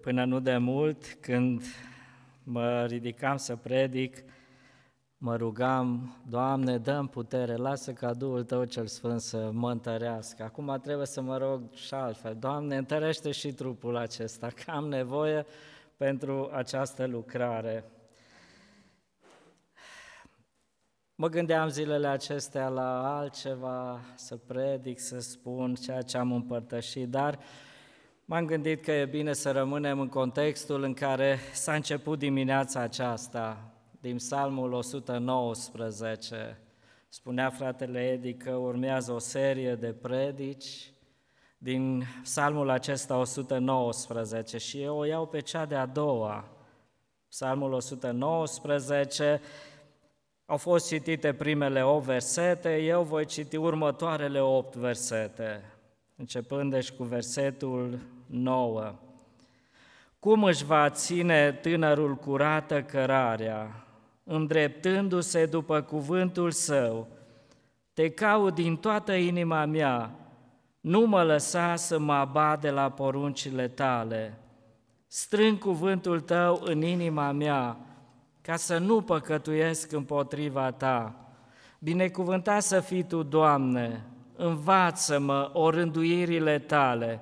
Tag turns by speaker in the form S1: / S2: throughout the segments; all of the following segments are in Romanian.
S1: Până nu de mult, când mă ridicam să predic, mă rugam, Doamne, dăm putere, lasă ca Duhul Tău cel Sfânt să mă întărească. Acum trebuie să mă rog și altfel. Doamne, întărește și trupul acesta, că am nevoie pentru această lucrare. Mă gândeam zilele acestea la altceva, să predic, să spun ceea ce am împărtășit, dar m-am gândit că e bine să rămânem în contextul în care s-a început dimineața aceasta, din Psalmul 119. Spunea fratele Edi că urmează o serie de predici din Psalmul acesta 119 și eu o iau pe cea de-a doua. Psalmul 119 au fost citite primele 8 versete, eu voi citi următoarele 8 versete, începând deci cu versetul 9. Cum își va ține tânărul curată cărarea, îndreptându-se după cuvântul său, te caut din toată inima mea, nu mă lăsa să mă abad de la poruncile tale. Strâng cuvântul tău în inima mea, ca să nu păcătuiesc împotriva Ta. Binecuvântat să fii Tu, Doamne, învață-mă orânduirile Tale.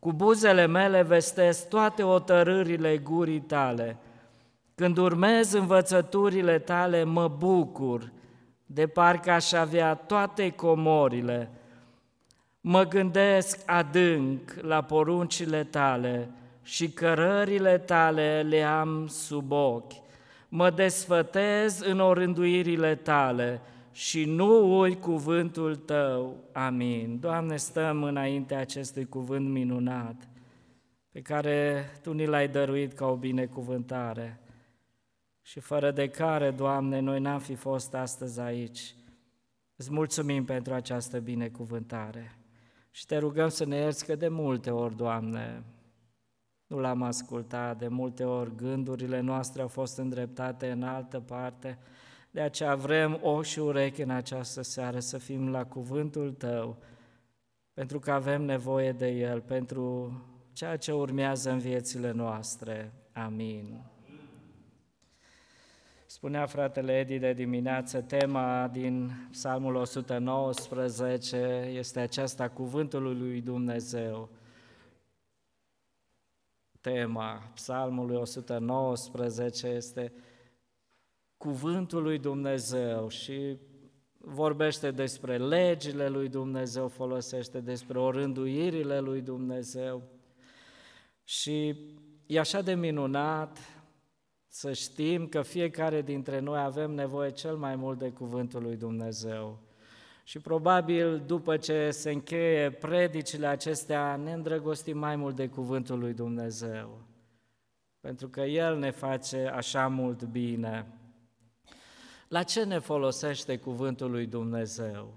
S1: Cu buzele mele vestesc toate otărârile gurii Tale. Când urmez învățăturile Tale, mă bucur, de parcă aș avea toate comorile. Mă gândesc adânc la poruncile Tale și cărările Tale le am sub ochi mă desfătez în orânduirile tale și nu ui cuvântul tău. Amin. Doamne, stăm înainte acestui cuvânt minunat pe care Tu ni l-ai dăruit ca o binecuvântare și fără de care, Doamne, noi n-am fi fost astăzi aici. Îți mulțumim pentru această binecuvântare și te rugăm să ne ierți că de multe ori, Doamne, nu l-am ascultat, de multe ori gândurile noastre au fost îndreptate în altă parte, de aceea vrem ochi și urechi în această seară să fim la cuvântul Tău, pentru că avem nevoie de El, pentru ceea ce urmează în viețile noastre. Amin. Spunea fratele Edi de dimineață, tema din Psalmul 119 este aceasta, cuvântul lui Dumnezeu tema Psalmului 119 este cuvântul lui Dumnezeu și vorbește despre legile lui Dumnezeu, folosește despre orânduirile lui Dumnezeu. Și e așa de minunat să știm că fiecare dintre noi avem nevoie cel mai mult de cuvântul lui Dumnezeu. Și probabil după ce se încheie predicile acestea, ne îndrăgostim mai mult de cuvântul lui Dumnezeu, pentru că El ne face așa mult bine. La ce ne folosește cuvântul lui Dumnezeu?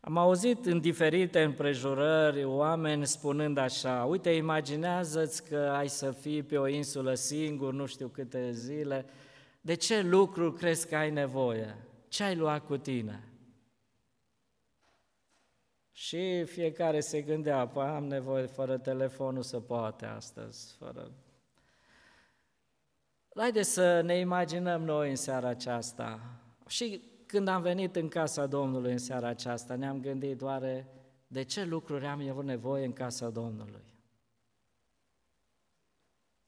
S1: Am auzit în diferite împrejurări oameni spunând așa, uite, imaginează-ți că ai să fii pe o insulă singur, nu știu câte zile, de ce lucruri crezi că ai nevoie? Ce ai luat cu tine? Și fiecare se gândea, păi am nevoie, fără telefonul să poate astăzi, fără... Haideți să ne imaginăm noi în seara aceasta. Și când am venit în casa Domnului în seara aceasta, ne-am gândit oare de ce lucruri am eu nevoie în casa Domnului?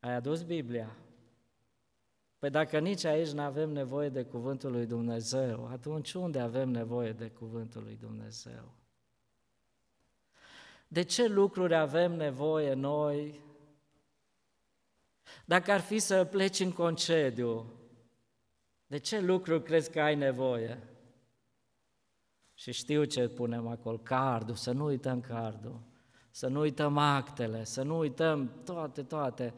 S1: Ai adus Biblia? Păi dacă nici aici nu avem nevoie de Cuvântul lui Dumnezeu, atunci unde avem nevoie de Cuvântul lui Dumnezeu? De ce lucruri avem nevoie noi? Dacă ar fi să pleci în concediu, de ce lucruri crezi că ai nevoie? Și știu ce punem acolo, cardul, să nu uităm cardul, să nu uităm actele, să nu uităm toate, toate.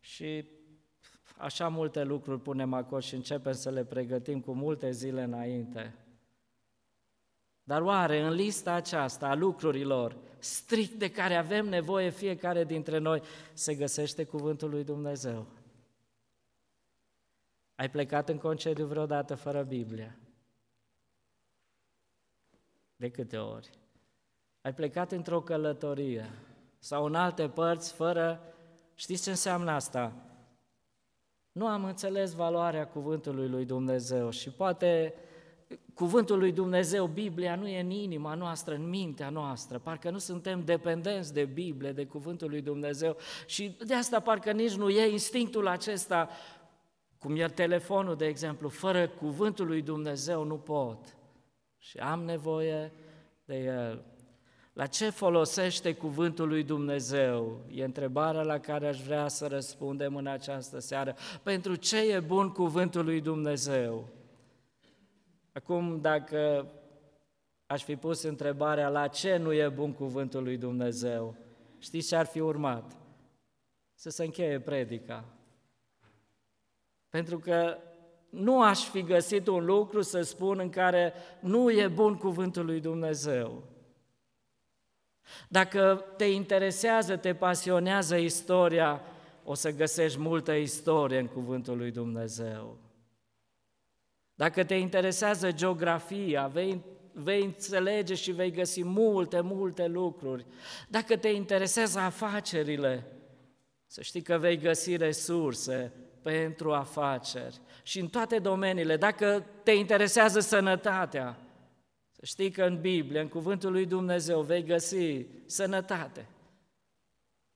S1: Și așa multe lucruri punem acolo și începem să le pregătim cu multe zile înainte. Dar oare în lista aceasta a lucrurilor strict de care avem nevoie fiecare dintre noi se găsește cuvântul lui Dumnezeu? Ai plecat în concediu vreodată fără Biblie? De câte ori? Ai plecat într-o călătorie sau în alte părți fără Știți ce înseamnă asta? Nu am înțeles valoarea cuvântului lui Dumnezeu și poate cuvântul lui Dumnezeu, Biblia, nu e în inima noastră, în mintea noastră, parcă nu suntem dependenți de Biblie, de cuvântul lui Dumnezeu și de asta parcă nici nu e instinctul acesta, cum e telefonul, de exemplu, fără cuvântul lui Dumnezeu nu pot și am nevoie de el. La ce folosește cuvântul lui Dumnezeu? E întrebarea la care aș vrea să răspundem în această seară. Pentru ce e bun cuvântul lui Dumnezeu? Acum, dacă aș fi pus întrebarea la ce nu e bun cuvântul lui Dumnezeu, știți ce ar fi urmat? Să se încheie predica. Pentru că nu aș fi găsit un lucru să spun în care nu e bun cuvântul lui Dumnezeu. Dacă te interesează, te pasionează istoria, o să găsești multă istorie în cuvântul lui Dumnezeu. Dacă te interesează geografia, vei, vei înțelege și vei găsi multe, multe lucruri. Dacă te interesează afacerile, să știi că vei găsi resurse pentru afaceri și în toate domeniile. Dacă te interesează sănătatea, să știi că în Biblie, în Cuvântul lui Dumnezeu, vei găsi sănătate.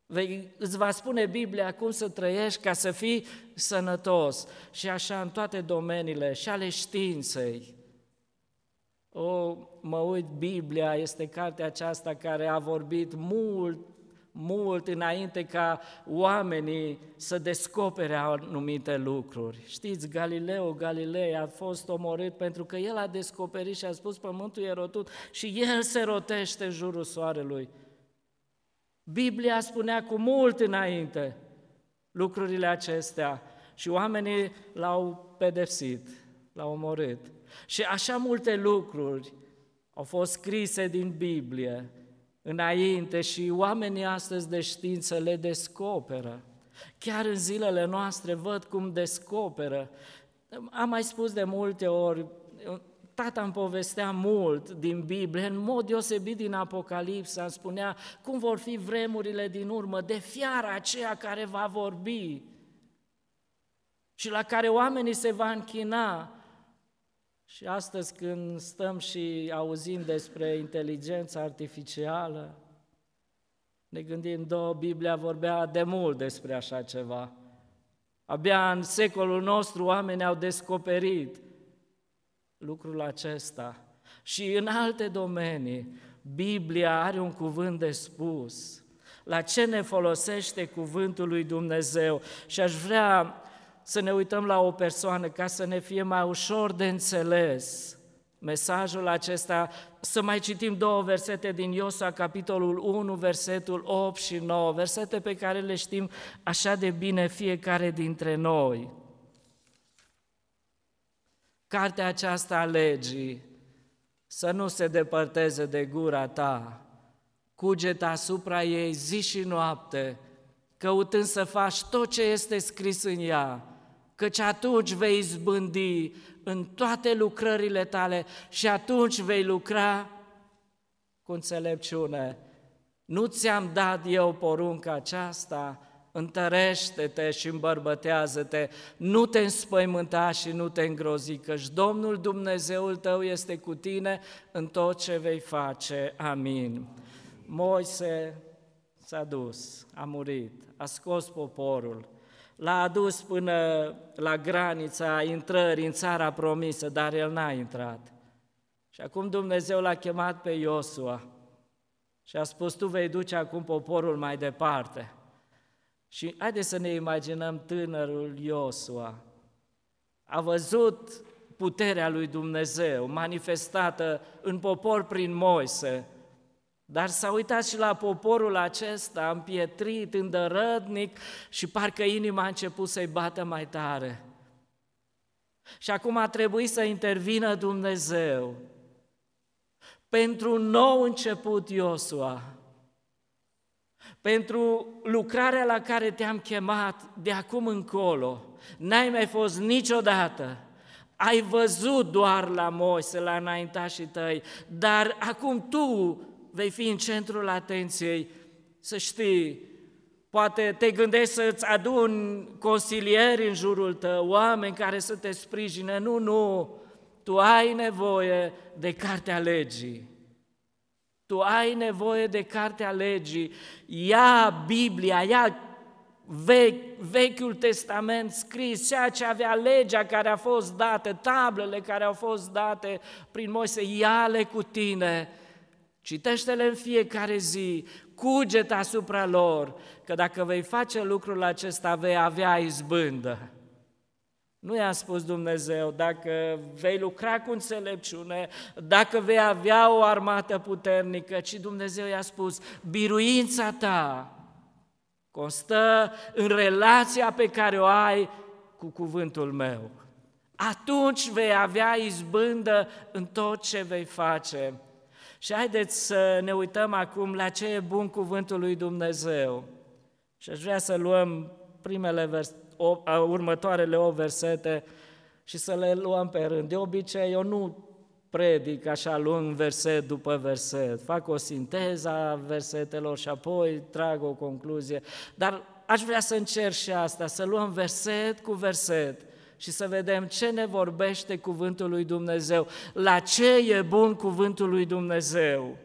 S1: Vei, îți va spune Biblia cum să trăiești ca să fii sănătos și așa în toate domeniile și ale științei. O, mă uit, Biblia este cartea aceasta care a vorbit mult mult înainte ca oamenii să descopere anumite lucruri. Știți, Galileo Galilei a fost omorât pentru că el a descoperit și a spus pământul e rotut și el se rotește în jurul soarelui. Biblia spunea cu mult înainte lucrurile acestea și oamenii l-au pedepsit, l-au omorât. Și așa multe lucruri au fost scrise din Biblie înainte și oamenii astăzi de știință le descoperă. Chiar în zilele noastre văd cum descoperă. Am mai spus de multe ori, tata îmi povestea mult din Biblie, în mod deosebit din Apocalipsa, îmi spunea cum vor fi vremurile din urmă, de fiara aceea care va vorbi și la care oamenii se va închina, și astăzi când stăm și auzim despre inteligența artificială, ne gândim, două, Biblia vorbea de mult despre așa ceva. Abia în secolul nostru oamenii au descoperit lucrul acesta. Și în alte domenii, Biblia are un cuvânt de spus. La ce ne folosește cuvântul lui Dumnezeu? Și aș vrea să ne uităm la o persoană ca să ne fie mai ușor de înțeles mesajul acesta, să mai citim două versete din Iosa, capitolul 1, versetul 8 și 9, versete pe care le știm așa de bine fiecare dintre noi. Cartea aceasta a legii să nu se depărteze de gura ta, cugeta asupra ei zi și noapte, căutând să faci tot ce este scris în ea, căci atunci vei zbândi în toate lucrările tale și atunci vei lucra cu înțelepciune. Nu ți-am dat eu porunca aceasta, întărește-te și îmbărbătează-te, nu te înspăimânta și nu te îngrozi, căci Domnul Dumnezeul tău este cu tine în tot ce vei face. Amin. Moise s-a dus, a murit, a scos poporul, l-a adus până la granița intrării în țara promisă, dar el n-a intrat. Și acum Dumnezeu l-a chemat pe Iosua și a spus, tu vei duce acum poporul mai departe. Și haideți să ne imaginăm tânărul Iosua. A văzut puterea lui Dumnezeu manifestată în popor prin Moise, dar s-a uitat și la poporul acesta împietrit, îndărădnic și parcă inima a început să-i bată mai tare. Și acum a trebuit să intervină Dumnezeu pentru un nou început, Iosua, pentru lucrarea la care te-am chemat de acum încolo. N-ai mai fost niciodată. Ai văzut doar la Moise, la înaintașii tăi, dar acum tu vei fi în centrul atenției, să știi, Poate te gândești să-ți aduni consilieri în jurul tău, oameni care să te sprijine. Nu, nu, tu ai nevoie de cartea legii. Tu ai nevoie de cartea legii. Ia Biblia, ia vechi, Vechiul Testament scris, ceea ce avea legea care a fost dată, tablele care au fost date prin Moise, ia-le cu tine, citește-le în fiecare zi, cuget asupra lor, că dacă vei face lucrul acesta, vei avea izbândă. Nu i-a spus Dumnezeu, dacă vei lucra cu înțelepciune, dacă vei avea o armată puternică, ci Dumnezeu i-a spus, biruința ta constă în relația pe care o ai cu cuvântul meu. Atunci vei avea izbândă în tot ce vei face. Și haideți să ne uităm acum la ce e bun cuvântul lui Dumnezeu. Și aș vrea să luăm primele vers- o, următoarele o versete și să le luăm pe rând. De obicei, eu nu predic așa lung verset după verset, fac o sinteză a versetelor și apoi trag o concluzie, dar aș vrea să încerc și asta, să luăm verset cu verset și să vedem ce ne vorbește cuvântul lui Dumnezeu, la ce e bun cuvântul lui Dumnezeu.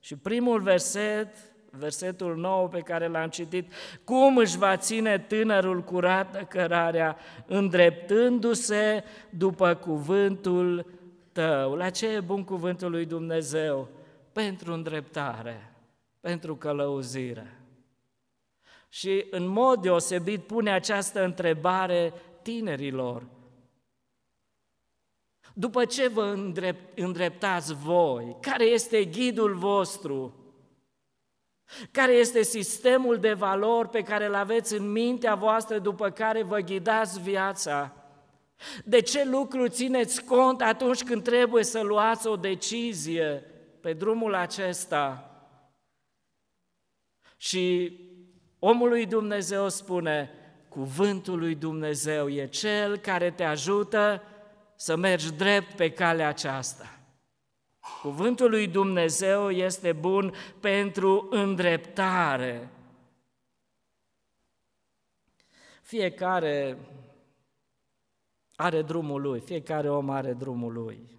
S1: Și primul verset, versetul nou pe care l-am citit, cum își va ține tânărul curată cărarea, îndreptându-se după cuvântul tău, la ce e bun cuvântul lui Dumnezeu? Pentru îndreptare, pentru călăuzire. Și în mod deosebit pune această întrebare tinerilor. După ce vă îndrept, îndreptați voi? Care este ghidul vostru? Care este sistemul de valori pe care îl aveți în mintea voastră după care vă ghidați viața? De ce lucru țineți cont atunci când trebuie să luați o decizie pe drumul acesta? Și omul lui Dumnezeu spune, cuvântul lui Dumnezeu e cel care te ajută să mergi drept pe calea aceasta. Cuvântul lui Dumnezeu este bun pentru îndreptare. Fiecare are drumul lui, fiecare om are drumul lui.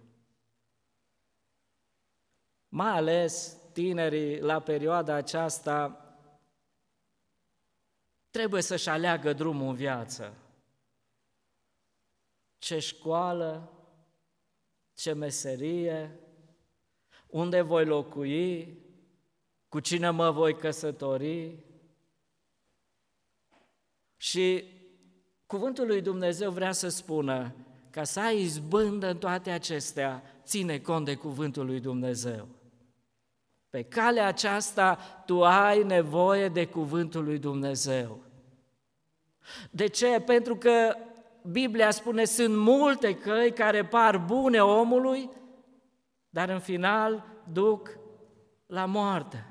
S1: Mai ales tinerii la perioada aceasta trebuie să-și aleagă drumul în viață. Ce școală, ce meserie, unde voi locui, cu cine mă voi căsători. Și Cuvântul lui Dumnezeu vrea să spună, ca să ai izbândă în toate acestea, ține cont de cuvântul lui Dumnezeu. Pe calea aceasta tu ai nevoie de cuvântul lui Dumnezeu. De ce? Pentru că Biblia spune, sunt multe căi care par bune omului, dar în final duc la moarte.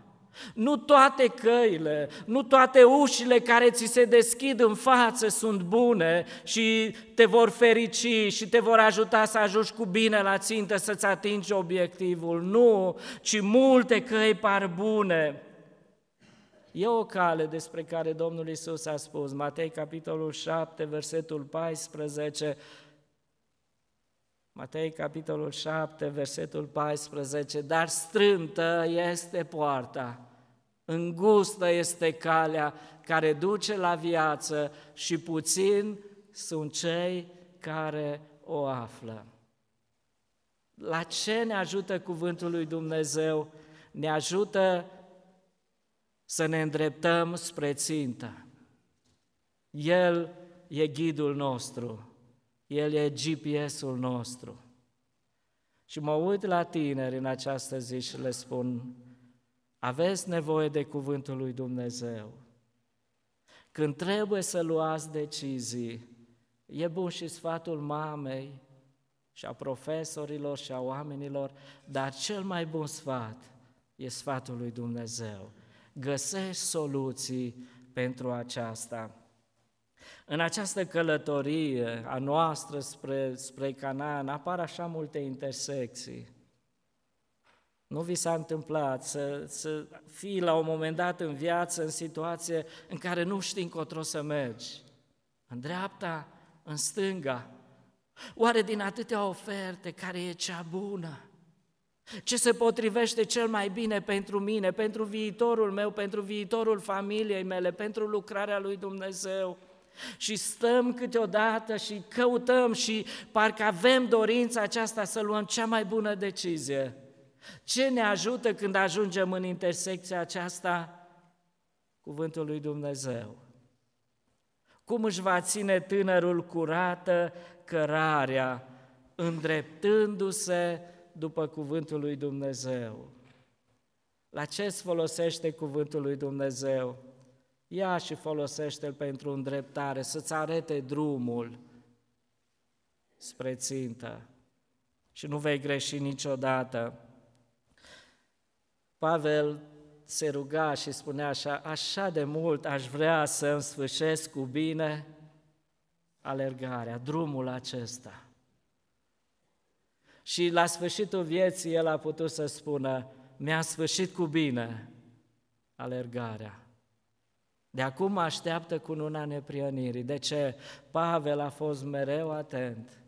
S1: Nu toate căile, nu toate ușile care ți se deschid în față sunt bune și te vor ferici și te vor ajuta să ajungi cu bine la țintă, să-ți atingi obiectivul. Nu, ci multe căi par bune. E o cale despre care Domnul Isus a spus, Matei capitolul 7, versetul 14, Matei, capitolul 7, versetul 14, dar strântă este poarta, îngustă este calea care duce la viață și puțin sunt cei care o află. La ce ne ajută cuvântul lui Dumnezeu? Ne ajută să ne îndreptăm spre țintă. El e ghidul nostru. El e GPS-ul nostru. Și mă uit la tineri în această zi și le spun, aveți nevoie de cuvântul lui Dumnezeu. Când trebuie să luați decizii, e bun și sfatul mamei și a profesorilor și a oamenilor, dar cel mai bun sfat e sfatul lui Dumnezeu. Găsești soluții pentru aceasta. În această călătorie a noastră spre, spre Canaan apar așa multe intersecții. Nu vi s-a întâmplat să, să fii la un moment dat în viață, în situație în care nu știi încotro să mergi. În dreapta, în stânga. Oare din atâtea oferte, care e cea bună? Ce se potrivește cel mai bine pentru mine, pentru viitorul meu, pentru viitorul familiei mele, pentru lucrarea lui Dumnezeu? Și stăm câteodată și căutăm și parcă avem dorința aceasta să luăm cea mai bună decizie. Ce ne ajută când ajungem în intersecția aceasta? Cuvântul lui Dumnezeu. Cum își va ține tânărul curată cărarea, îndreptându-se după cuvântul lui Dumnezeu? La ce îți folosește cuvântul lui Dumnezeu? Ia și folosește-l pentru îndreptare, să-ți arete drumul spre țintă și nu vei greși niciodată. Pavel se ruga și spunea așa, așa de mult aș vrea să îmi sfârșesc cu bine alergarea, drumul acesta. Și la sfârșitul vieții el a putut să spună, mi-a sfârșit cu bine alergarea. De acum mă așteaptă cu luna neprionirii. De ce? Pavel a fost mereu atent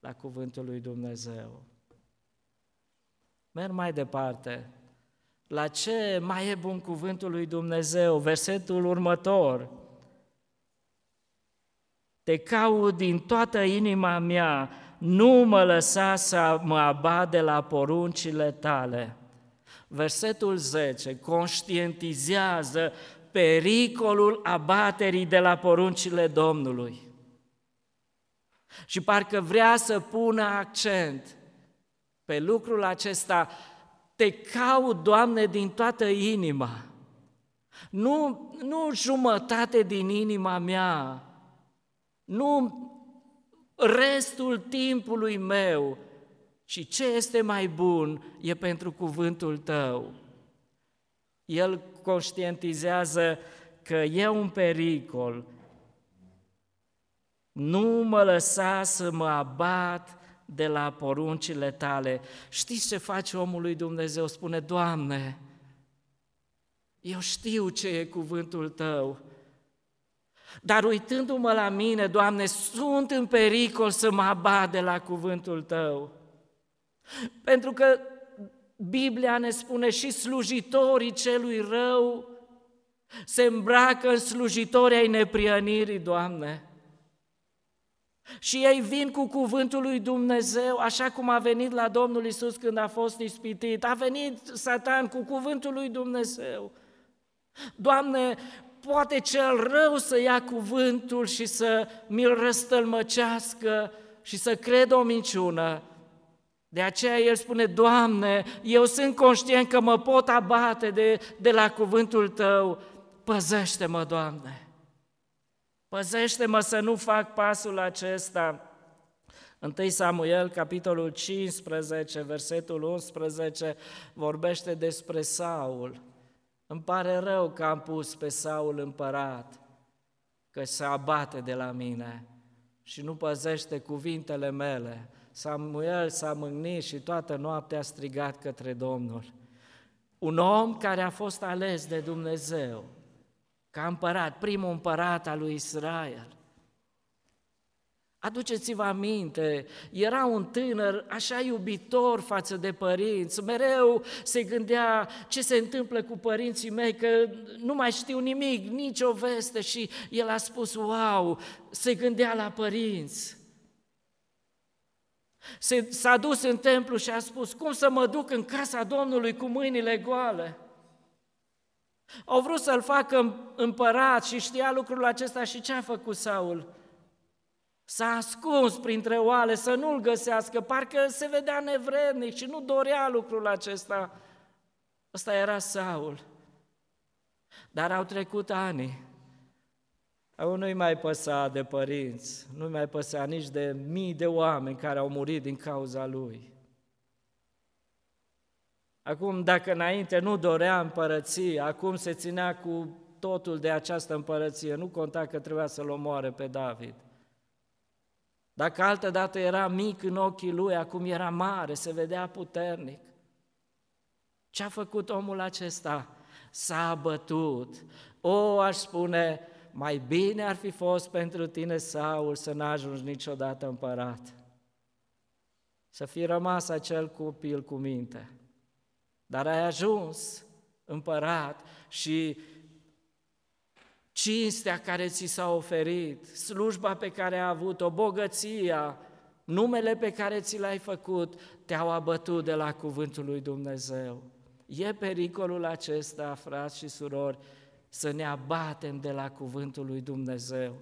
S1: la cuvântul lui Dumnezeu. Merg mai departe. La ce mai e bun cuvântul lui Dumnezeu? Versetul următor. Te caut din toată inima mea, nu mă lăsa să mă abad de la poruncile tale. Versetul 10 conștientizează pericolul abaterii de la poruncile Domnului. Și parcă vrea să pună accent pe lucrul acesta, te caut, Doamne, din toată inima. Nu, nu jumătate din inima mea, nu restul timpului meu, ci ce este mai bun e pentru cuvântul tău. El conștientizează că e un pericol. Nu mă lăsa să mă abat de la poruncile tale. Știți ce face omul lui Dumnezeu? Spune, Doamne, eu știu ce e cuvântul Tău, dar uitându-mă la mine, Doamne, sunt în pericol să mă abat de la cuvântul Tău. Pentru că Biblia ne spune și slujitorii celui rău se îmbracă în slujitori ai neprianirii, Doamne. Și ei vin cu cuvântul lui Dumnezeu, așa cum a venit la Domnul Isus când a fost ispitit. A venit Satan cu cuvântul lui Dumnezeu. Doamne, poate cel rău să ia cuvântul și să mi-l răstălmăcească și să cred o minciună. De aceea el spune, Doamne, eu sunt conștient că mă pot abate de, de la cuvântul Tău, păzește-mă, Doamne. Păzește-mă să nu fac pasul acesta. 1 Samuel, capitolul 15, versetul 11, vorbește despre Saul. Îmi pare rău că am pus pe Saul împărat, că se abate de la mine și nu păzește cuvintele mele. Samuel s-a mâgnit și toată noaptea a strigat către Domnul. Un om care a fost ales de Dumnezeu, ca împărat, primul împărat al lui Israel. Aduceți-vă aminte, era un tânăr așa iubitor față de părinți, mereu se gândea ce se întâmplă cu părinții mei, că nu mai știu nimic, nicio veste și el a spus, wow, se gândea la părinți. Se, s-a dus în templu și a spus, cum să mă duc în casa Domnului cu mâinile goale? Au vrut să-l facă împărat și știa lucrul acesta și ce a făcut Saul? S-a ascuns printre oale să nu-l găsească, parcă se vedea nevrednic și nu dorea lucrul acesta. Ăsta era Saul. Dar au trecut ani. Au nu-i mai păsa de părinți, nu-i mai păsa nici de mii de oameni care au murit din cauza lui. Acum, dacă înainte nu dorea împărăție, acum se ținea cu totul de această împărăție, nu conta că trebuia să-l omoare pe David. Dacă altă dată era mic în ochii lui, acum era mare, se vedea puternic. Ce a făcut omul acesta? S-a abătut. O, aș spune, mai bine ar fi fost pentru tine, Saul, să n-ajungi niciodată împărat. Să fi rămas acel copil cu minte. Dar ai ajuns împărat și cinstea care ți s-a oferit, slujba pe care ai avut-o, bogăția, numele pe care ți l-ai făcut, te-au abătut de la cuvântul lui Dumnezeu. E pericolul acesta, frați și surori, să ne abatem de la cuvântul lui Dumnezeu.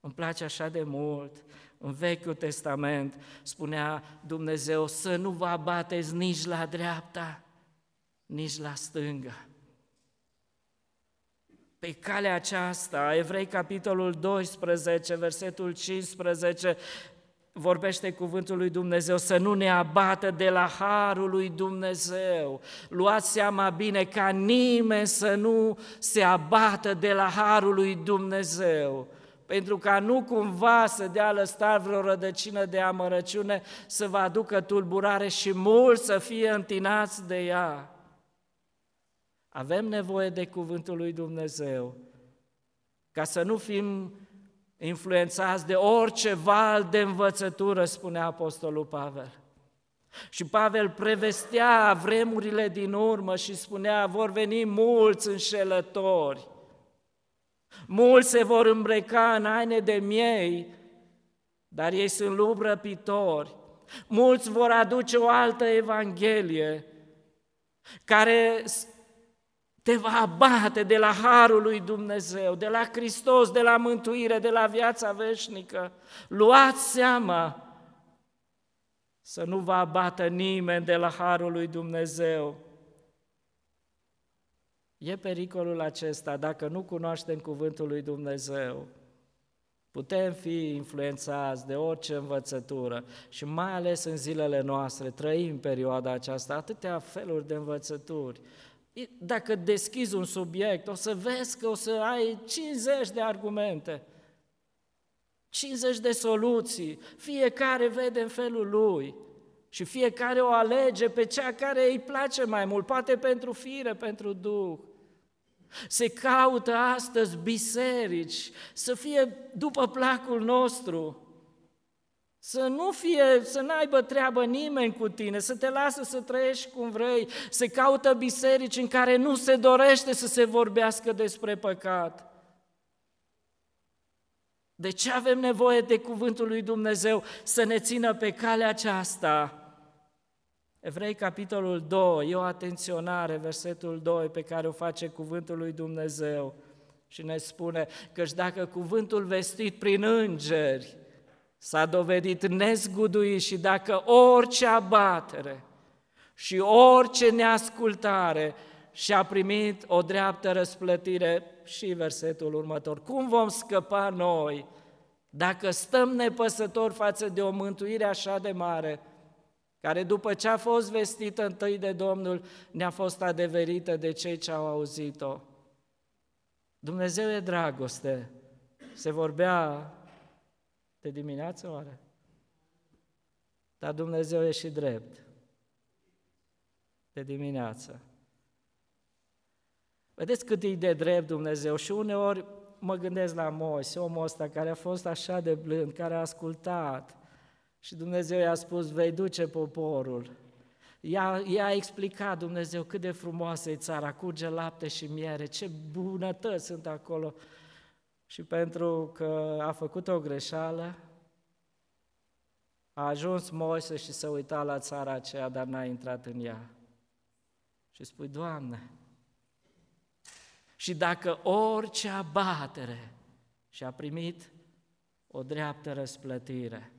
S1: Îmi place așa de mult, în Vechiul Testament spunea Dumnezeu să nu vă abateți nici la dreapta, nici la stânga. Pe calea aceasta, Evrei capitolul 12, versetul 15, vorbește cuvântul lui Dumnezeu, să nu ne abată de la harul lui Dumnezeu. Luați seama bine ca nimeni să nu se abată de la harul lui Dumnezeu pentru ca nu cumva să dea lăstar vreo rădăcină de amărăciune, să vă aducă tulburare și mulți să fie întinați de ea. Avem nevoie de cuvântul lui Dumnezeu ca să nu fim influențați de orice val de învățătură, spune Apostolul Pavel. Și Pavel prevestea vremurile din urmă și spunea, vor veni mulți înșelători. Mulți se vor îmbrăca în haine de miei, dar ei sunt lupi răpitori. Mulți vor aduce o altă evanghelie care te va abate de la harul lui Dumnezeu, de la Hristos, de la mântuire, de la viața veșnică. Luați seama să nu vă abată nimeni de la harul lui Dumnezeu. E pericolul acesta dacă nu cunoaștem cuvântul lui Dumnezeu. Putem fi influențați de orice învățătură și mai ales în zilele noastre trăim perioada aceasta, atâtea feluri de învățături. Dacă deschizi un subiect, o să vezi că o să ai 50 de argumente, 50 de soluții, fiecare vede în felul lui și fiecare o alege pe cea care îi place mai mult, poate pentru fire, pentru duh. Se caută astăzi biserici să fie după placul nostru, să nu fie, să n-aibă treabă nimeni cu tine, să te lasă să trăiești cum vrei. Se caută biserici în care nu se dorește să se vorbească despre păcat. De ce avem nevoie de cuvântul lui Dumnezeu să ne țină pe calea aceasta? Evrei, capitolul 2, e o atenționare, versetul 2, pe care o face cuvântul lui Dumnezeu și ne spune că și dacă cuvântul vestit prin îngeri s-a dovedit nezguduit și dacă orice abatere și orice neascultare și-a primit o dreaptă răsplătire și versetul următor. Cum vom scăpa noi dacă stăm nepăsători față de o mântuire așa de mare, care după ce a fost vestită întâi de Domnul, ne-a fost adeverită de cei ce au auzit-o. Dumnezeu e dragoste. Se vorbea de dimineață oare? Dar Dumnezeu e și drept. De dimineață. Vedeți cât e de drept Dumnezeu și uneori mă gândesc la Moise, omul ăsta care a fost așa de blând, care a ascultat, și Dumnezeu i-a spus, vei duce poporul. I-a, i-a explicat Dumnezeu cât de frumoasă e țara, curge lapte și miere, ce bunătăți sunt acolo. Și pentru că a făcut o greșeală, a ajuns Moise și să uita la țara aceea, dar n-a intrat în ea. Și spui, Doamne, și dacă orice abatere și-a primit o dreaptă răsplătire,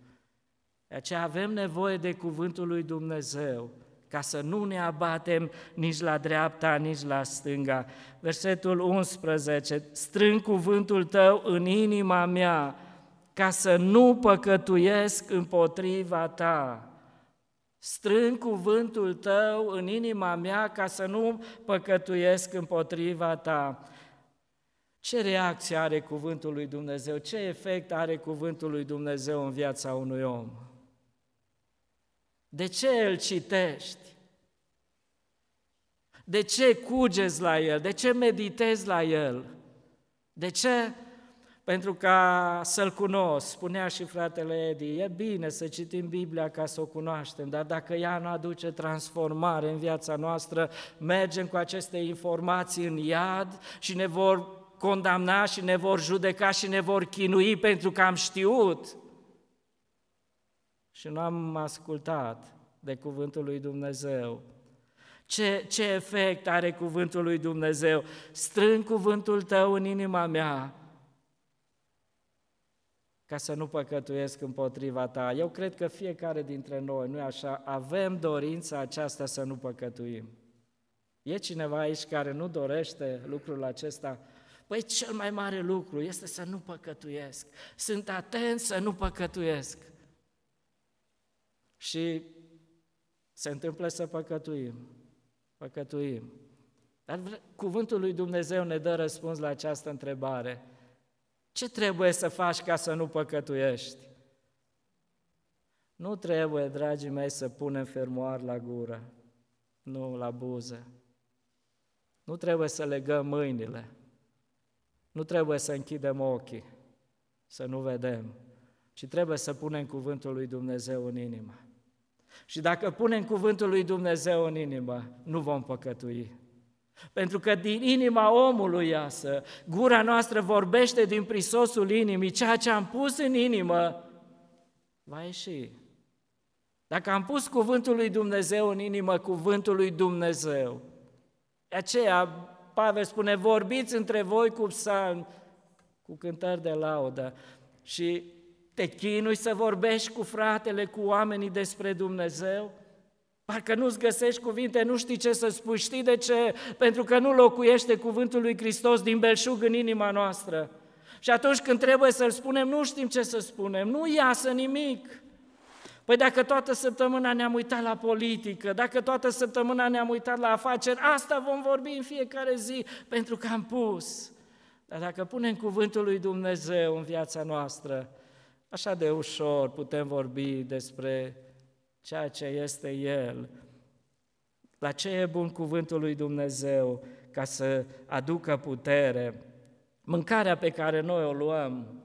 S1: de aceea avem nevoie de cuvântul lui Dumnezeu, ca să nu ne abatem nici la dreapta, nici la stânga. Versetul 11, strâng cuvântul tău în inima mea, ca să nu păcătuiesc împotriva ta. Strâng cuvântul tău în inima mea ca să nu păcătuiesc împotriva ta. Ce reacție are cuvântul lui Dumnezeu? Ce efect are cuvântul lui Dumnezeu în viața unui om? De ce îl citești? De ce cugeți la el? De ce meditezi la el? De ce? Pentru ca să-l cunosc, spunea și fratele Edi, e bine să citim Biblia ca să o cunoaștem, dar dacă ea nu aduce transformare în viața noastră, mergem cu aceste informații în iad și ne vor condamna și ne vor judeca și ne vor chinui pentru că am știut și nu am ascultat de cuvântul lui Dumnezeu. Ce, ce efect are cuvântul lui Dumnezeu? Strâng cuvântul tău în inima mea ca să nu păcătuiesc împotriva ta. Eu cred că fiecare dintre noi, nu așa, avem dorința aceasta să nu păcătuim. E cineva aici care nu dorește lucrul acesta? Păi cel mai mare lucru este să nu păcătuiesc. Sunt atent să nu păcătuiesc. Și se întâmplă să păcătuim. Păcătuim. Dar cuvântul lui Dumnezeu ne dă răspuns la această întrebare. Ce trebuie să faci ca să nu păcătuiești? Nu trebuie, dragii mei, să punem fermoar la gură, nu la buze. Nu trebuie să legăm mâinile. Nu trebuie să închidem ochii, să nu vedem, ci trebuie să punem cuvântul lui Dumnezeu în inimă. Și dacă punem cuvântul lui Dumnezeu în inimă, nu vom păcătui. Pentru că din inima omului iasă, gura noastră vorbește din prisosul inimii, ceea ce am pus în inimă va ieși. Dacă am pus cuvântul lui Dumnezeu în inimă, cuvântul lui Dumnezeu, aceea Pavel spune, vorbiți între voi cu psalmi, cu cântări de laudă și te chinui să vorbești cu fratele, cu oamenii despre Dumnezeu? Parcă nu-ți găsești cuvinte, nu știi ce să spui. Știi de ce? Pentru că nu locuiește cuvântul lui Hristos din belșug în inima noastră. Și atunci când trebuie să-l spunem, nu știm ce să spunem, nu iasă nimic. Păi dacă toată săptămâna ne-am uitat la politică, dacă toată săptămâna ne-am uitat la afaceri, asta vom vorbi în fiecare zi, pentru că am pus. Dar dacă punem cuvântul lui Dumnezeu în viața noastră, așa de ușor putem vorbi despre ceea ce este El. La ce e bun cuvântul lui Dumnezeu ca să aducă putere? Mâncarea pe care noi o luăm,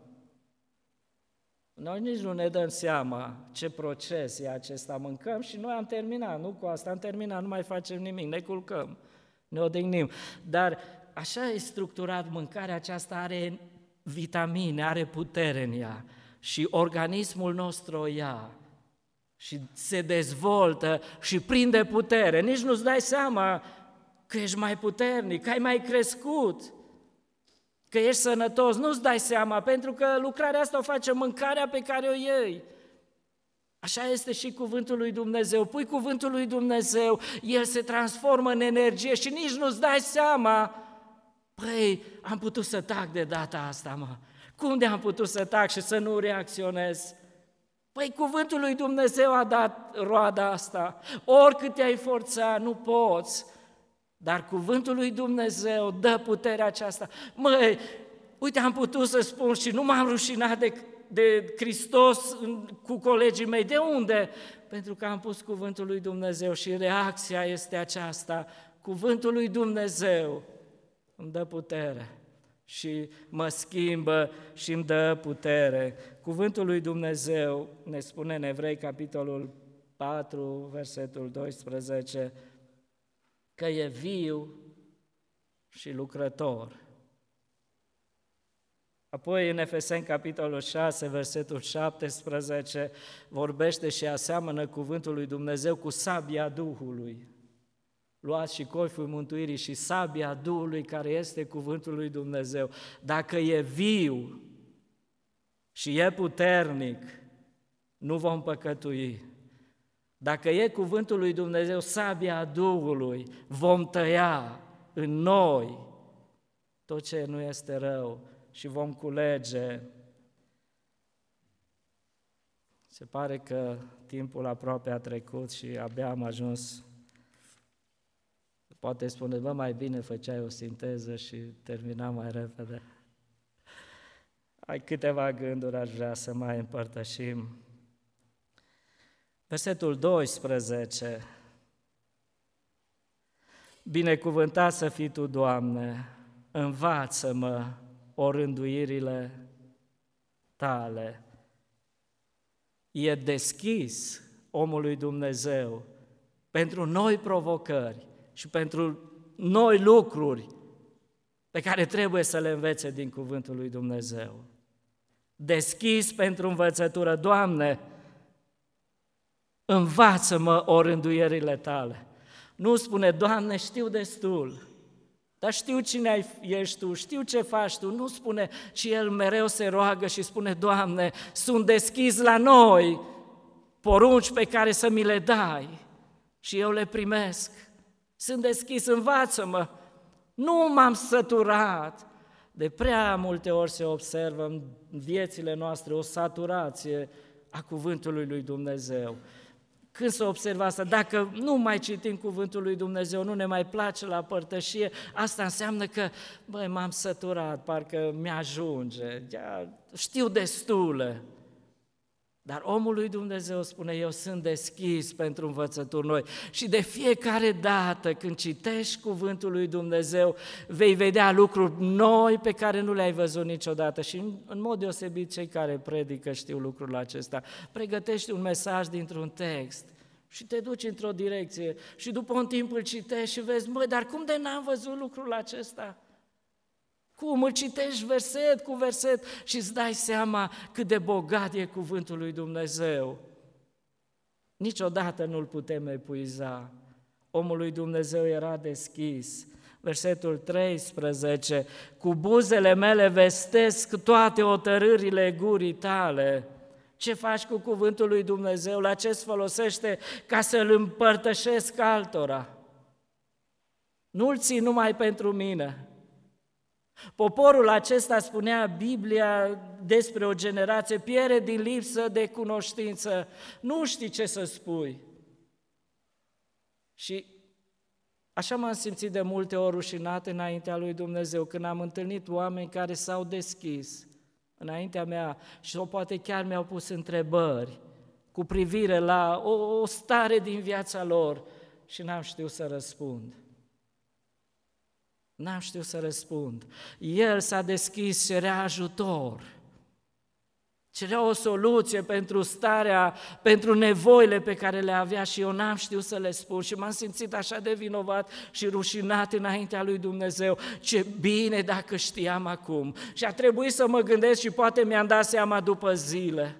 S1: noi nici nu ne dăm seama ce proces e acesta. Mâncăm și noi am terminat, nu cu asta am terminat, nu mai facem nimic, ne culcăm, ne odihnim. Dar așa e structurat mâncarea aceasta, are vitamine, are putere în ea și organismul nostru o ia și se dezvoltă și prinde putere. Nici nu-ți dai seama că ești mai puternic, că ai mai crescut, că ești sănătos, nu-ți dai seama, pentru că lucrarea asta o face mâncarea pe care o iei. Așa este și cuvântul lui Dumnezeu. Pui cuvântul lui Dumnezeu, el se transformă în energie și nici nu-ți dai seama. Păi, am putut să tac de data asta, mă. Cum de am putut să tac și să nu reacționez? Păi cuvântul lui Dumnezeu a dat roada asta. Oricât te-ai forța, nu poți. Dar cuvântul lui Dumnezeu dă puterea aceasta. Măi, uite, am putut să spun și nu m-am rușinat de, de Hristos cu colegii mei. De unde? Pentru că am pus cuvântul lui Dumnezeu și reacția este aceasta. Cuvântul lui Dumnezeu îmi dă putere și mă schimbă și îmi dă putere. Cuvântul lui Dumnezeu ne spune în Evrei, capitolul 4, versetul 12, că e viu și lucrător. Apoi în Efeseni, capitolul 6, versetul 17, vorbește și aseamănă cuvântul lui Dumnezeu cu sabia Duhului. Luați și coiful mântuirii și sabia Duhului care este cuvântul lui Dumnezeu. Dacă e viu și e puternic, nu vom păcătui. Dacă e cuvântul lui Dumnezeu, sabia Duhului, vom tăia în noi tot ce nu este rău și vom culege. Se pare că timpul aproape a trecut și abia am ajuns. Poate spune, bă, mai bine făceai o sinteză și termina mai repede. Ai câteva gânduri, aș vrea să mai împărtășim. Versetul 12. Binecuvântat să fii Tu, Doamne, învață-mă orânduirile Tale. E deschis omului Dumnezeu pentru noi provocări și pentru noi lucruri pe care trebuie să le învețe din Cuvântul lui Dumnezeu. Deschis pentru învățătură, Doamne, învață-mă orânduierile Tale. Nu spune, Doamne, știu destul, dar știu cine ești Tu, știu ce faci Tu. Nu spune, ci El mereu se roagă și spune, Doamne, sunt deschis la noi, porunci pe care să mi le dai și eu le primesc. Sunt deschis, învață-mă. Nu m-am săturat. De prea multe ori se observă în viețile noastre o saturație a cuvântului lui Dumnezeu. Când se observă asta, dacă nu mai citim cuvântul lui Dumnezeu, nu ne mai place la părtășie, asta înseamnă că, băi, m-am săturat, parcă mi-ajunge, știu destule. Dar omul lui Dumnezeu spune, eu sunt deschis pentru învățături noi și de fiecare dată când citești cuvântul lui Dumnezeu, vei vedea lucruri noi pe care nu le-ai văzut niciodată și în mod deosebit cei care predică știu lucrul acesta. Pregătești un mesaj dintr-un text și te duci într-o direcție și după un timp îl citești și vezi, măi, dar cum de n-am văzut lucrul acesta? Cum îl citești verset cu verset și îți dai seama cât de bogat e cuvântul lui Dumnezeu. Niciodată nu-l putem epuiza. Omul lui Dumnezeu era deschis. Versetul 13, cu buzele mele vestesc toate otărârile gurii tale. Ce faci cu cuvântul lui Dumnezeu? La ce îți folosește ca să-l împărtășesc altora? Nu-l ții numai pentru mine, Poporul acesta, spunea Biblia despre o generație, pierde din lipsă de cunoștință, nu știi ce să spui. Și așa m-am simțit de multe ori rușinat înaintea lui Dumnezeu, când am întâlnit oameni care s-au deschis înaintea mea și sau poate chiar mi-au pus întrebări cu privire la o, o stare din viața lor și n-am știut să răspund. N-am știut să răspund. El s-a deschis, cerea ajutor. Cerea o soluție pentru starea, pentru nevoile pe care le avea și eu n-am știut să le spun și m-am simțit așa de vinovat și rușinat înaintea lui Dumnezeu. Ce bine dacă știam acum. Și a trebuit să mă gândesc și poate mi-am dat seama după zile.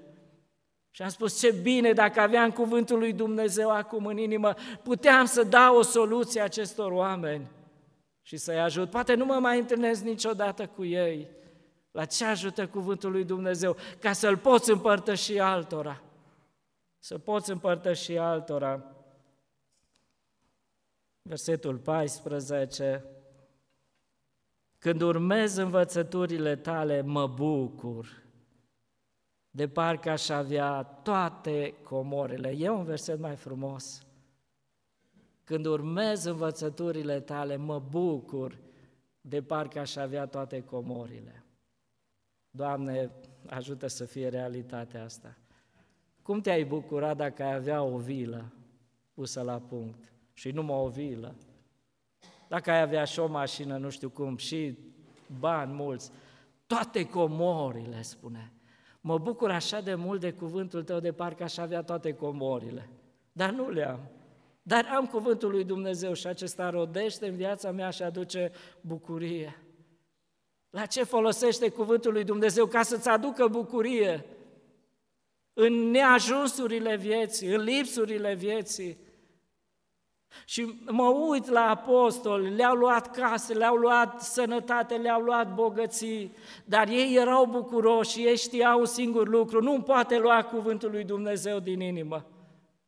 S1: Și am spus, ce bine dacă aveam cuvântul lui Dumnezeu acum în inimă, puteam să dau o soluție acestor oameni și să-i ajut. Poate nu mă mai întâlnesc niciodată cu ei. La ce ajută cuvântul lui Dumnezeu? Ca să-l poți împărtăși altora. Să poți împărtăși altora. Versetul 14. Când urmez învățăturile tale, mă bucur, de parcă aș avea toate comorile. E un verset mai frumos. Când urmez învățăturile tale, mă bucur de parcă aș avea toate comorile. Doamne, ajută să fie realitatea asta. Cum te-ai bucura dacă ai avea o vilă pusă la punct și numai o vilă? Dacă ai avea și o mașină, nu știu cum, și bani mulți, toate comorile, spune. Mă bucur așa de mult de cuvântul tău de parcă aș avea toate comorile, dar nu le am. Dar am cuvântul lui Dumnezeu și acesta rodește în viața mea și aduce bucurie. La ce folosește cuvântul lui Dumnezeu? Ca să-ți aducă bucurie în neajunsurile vieții, în lipsurile vieții. Și mă uit la apostoli, le-au luat case, le-au luat sănătate, le-au luat bogății, dar ei erau bucuroși și ei știau un singur lucru, nu poate lua cuvântul lui Dumnezeu din inimă.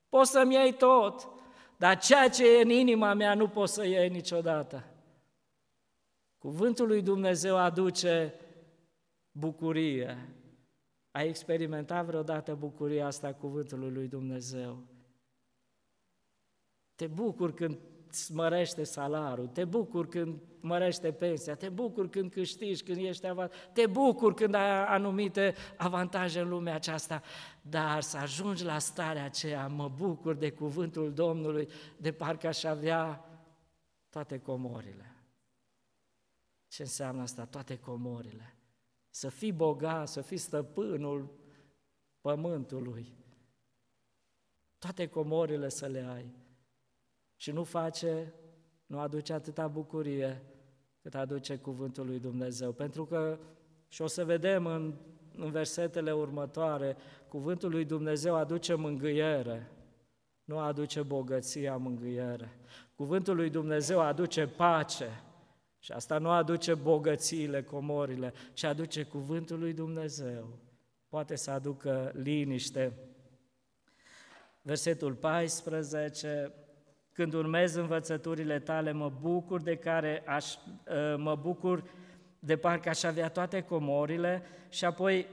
S1: Poți să-mi iei tot, dar ceea ce e în inima mea nu pot să iei niciodată. Cuvântul lui Dumnezeu aduce bucurie. Ai experimentat vreodată bucuria asta cuvântului lui Dumnezeu? Te bucur când îți mărește salarul, te bucur când mărește pensia, te bucur când câștigi, când ești avantaj, te bucur când ai anumite avantaje în lumea aceasta, dar să ajungi la starea aceea, mă bucur de cuvântul Domnului, de parcă aș avea toate comorile. Ce înseamnă asta? Toate comorile. Să fii bogat, să fii stăpânul pământului. Toate comorile să le ai. Și nu face, nu aduce atâta bucurie cât aduce cuvântul lui Dumnezeu. Pentru că, și o să vedem în, în versetele următoare, cuvântul lui Dumnezeu aduce mângâiere, nu aduce bogăția mângâiere. Cuvântul lui Dumnezeu aduce pace și asta nu aduce bogățiile, comorile, ci aduce cuvântul lui Dumnezeu. Poate să aducă liniște. Versetul 14, când urmez învățăturile tale, mă bucur de care aș, ă, mă bucur de parcă aș avea toate comorile și apoi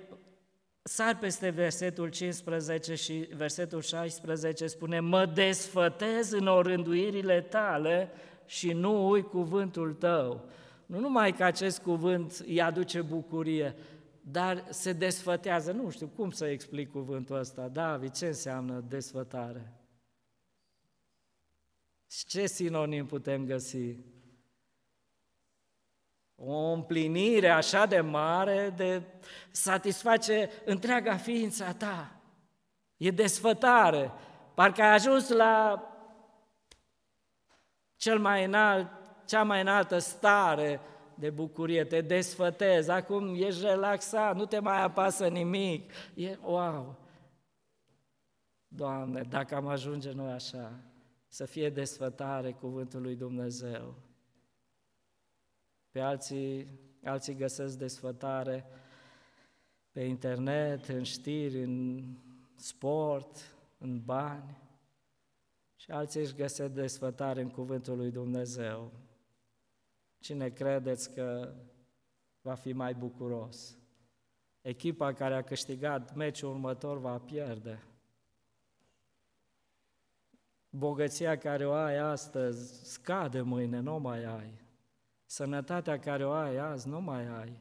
S1: sar peste versetul 15 și versetul 16 spune mă desfătez în orânduirile tale și nu ui cuvântul tău. Nu numai că acest cuvânt îi aduce bucurie, dar se desfătează. Nu știu cum să explic cuvântul ăsta. David, ce înseamnă desfătare? Și ce sinonim putem găsi? O împlinire așa de mare de satisface întreaga ființa ta. E desfătare. Parcă ai ajuns la cel mai înalt, cea mai înaltă stare de bucurie, te desfătezi, acum ești relaxat, nu te mai apasă nimic. E, wow! Doamne, dacă am ajunge noi așa, să fie desfătare cuvântul lui Dumnezeu. Pe alții, alții găsesc desfătare pe internet, în știri, în sport, în bani și alții își găsesc desfătare în cuvântul lui Dumnezeu. Cine credeți că va fi mai bucuros? Echipa care a câștigat meciul următor va pierde. Bogăția care o ai astăzi scade mâine, nu mai ai. Sănătatea care o ai azi nu mai ai.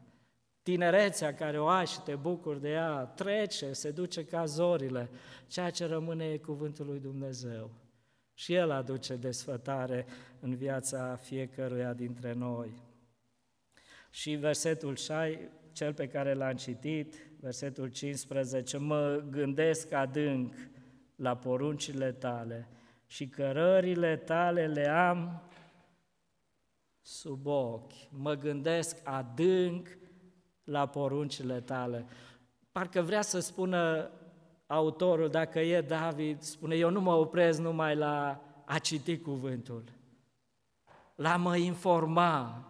S1: Tinerețea care o ai și te bucuri de ea trece, se duce ca zorile. Ceea ce rămâne e cuvântul lui Dumnezeu. Și El aduce desfătare în viața fiecăruia dintre noi. Și versetul 6, cel pe care l-am citit, versetul 15, mă gândesc adânc la poruncile tale și cărările tale le am sub ochi. Mă gândesc adânc la poruncile tale. Parcă vrea să spună autorul, dacă e David, spune, eu nu mă opresc numai la a citi cuvântul, la mă informa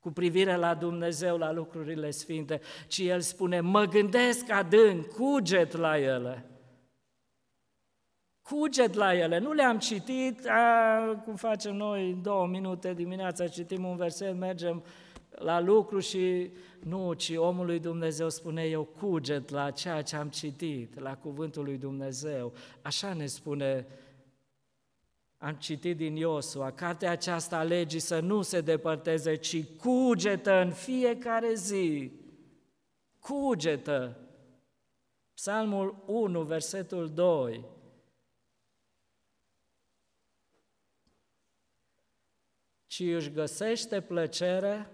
S1: cu privire la Dumnezeu, la lucrurile sfinte, ci el spune, mă gândesc adânc, cuget la ele cuget la ele. Nu le-am citit, a, cum facem noi, două minute dimineața, citim un verset, mergem la lucru și nu, ci omul lui Dumnezeu spune, eu cuget la ceea ce am citit, la cuvântul lui Dumnezeu. Așa ne spune, am citit din Iosua, cartea aceasta a legii să nu se depărteze, ci cugetă în fiecare zi. Cugetă. Psalmul 1, versetul 2. Ci își găsește plăcere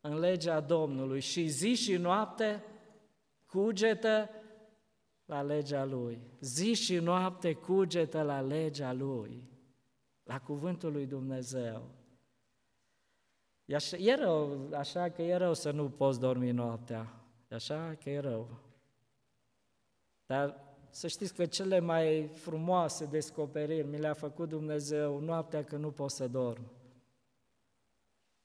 S1: în legea Domnului și zi și noapte cugetă la legea Lui. Zi și noapte cugetă la legea Lui, la cuvântul lui Dumnezeu. E, așa, e rău, așa că e rău să nu poți dormi noaptea. E așa că e rău. Dar să știți că cele mai frumoase descoperiri mi le-a făcut Dumnezeu noaptea când nu pot să dorm.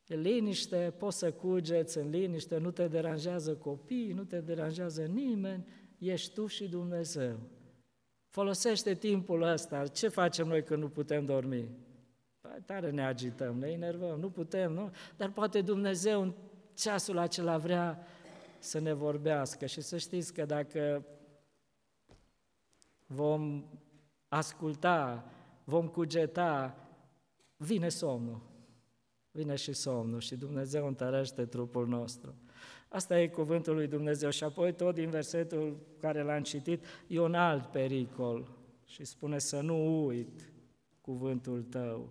S1: E liniște, poți să cugeți în liniște, nu te deranjează copiii, nu te deranjează nimeni, ești tu și Dumnezeu. Folosește timpul ăsta. Ce facem noi când nu putem dormi? Păi, tare ne agităm, ne enervăm, nu putem, nu? Dar poate Dumnezeu în ceasul acela vrea să ne vorbească și să știți că dacă vom asculta, vom cugeta, vine somnul vine și somnul și Dumnezeu întărește trupul nostru. Asta e cuvântul lui Dumnezeu. Și apoi tot din versetul care l-am citit, e un alt pericol și spune să nu uit cuvântul tău.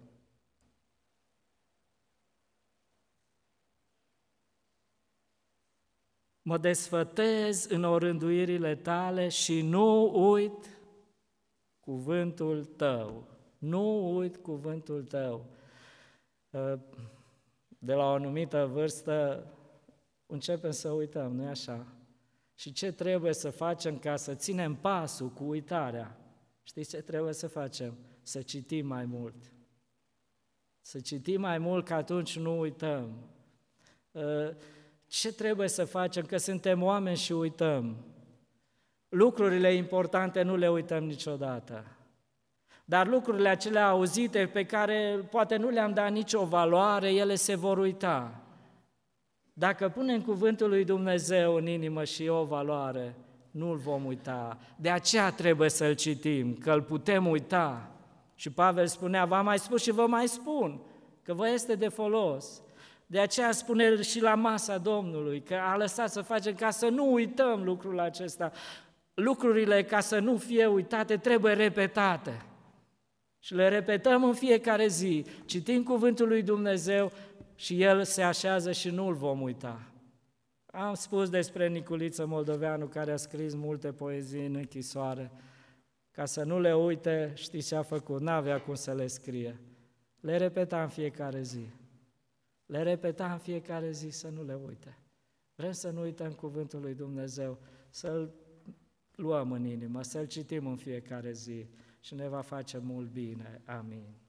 S1: Mă desfătez în orânduirile tale și nu uit cuvântul tău. Nu uit cuvântul tău. Uh, Ă, de la o anumită vârstă începem să uităm, nu-i așa? Și ce trebuie să facem ca să ținem pasul cu uitarea? Știți ce trebuie să facem? Să citim mai mult. Să citim mai mult, că atunci nu uităm. Ă, ce trebuie să facem? Că suntem oameni și uităm. Lucrurile importante nu le uităm niciodată. Dar lucrurile acelea auzite pe care poate nu le-am dat nicio valoare, ele se vor uita. Dacă punem cuvântul lui Dumnezeu în inimă și o valoare, nu-l vom uita. De aceea trebuie să-l citim, că îl putem uita. Și Pavel spunea, v-am mai spus și vă mai spun, că vă este de folos. De aceea spune și la masa Domnului, că a lăsat să facem ca să nu uităm lucrul acesta. Lucrurile, ca să nu fie uitate, trebuie repetate. Și le repetăm în fiecare zi. Citim cuvântul lui Dumnezeu și El se așează și nu-l vom uita. Am spus despre Niculiță Moldoveanu, care a scris multe poezii în închisoare. Ca să nu le uite, știți ce a făcut? N-avea cum să le scrie. Le repeta în fiecare zi. Le repeta în fiecare zi să nu le uite. Vrem să nu uităm cuvântul lui Dumnezeu, să-l luăm în inimă, să-l citim în fiecare zi și ne va face mult bine. Amin.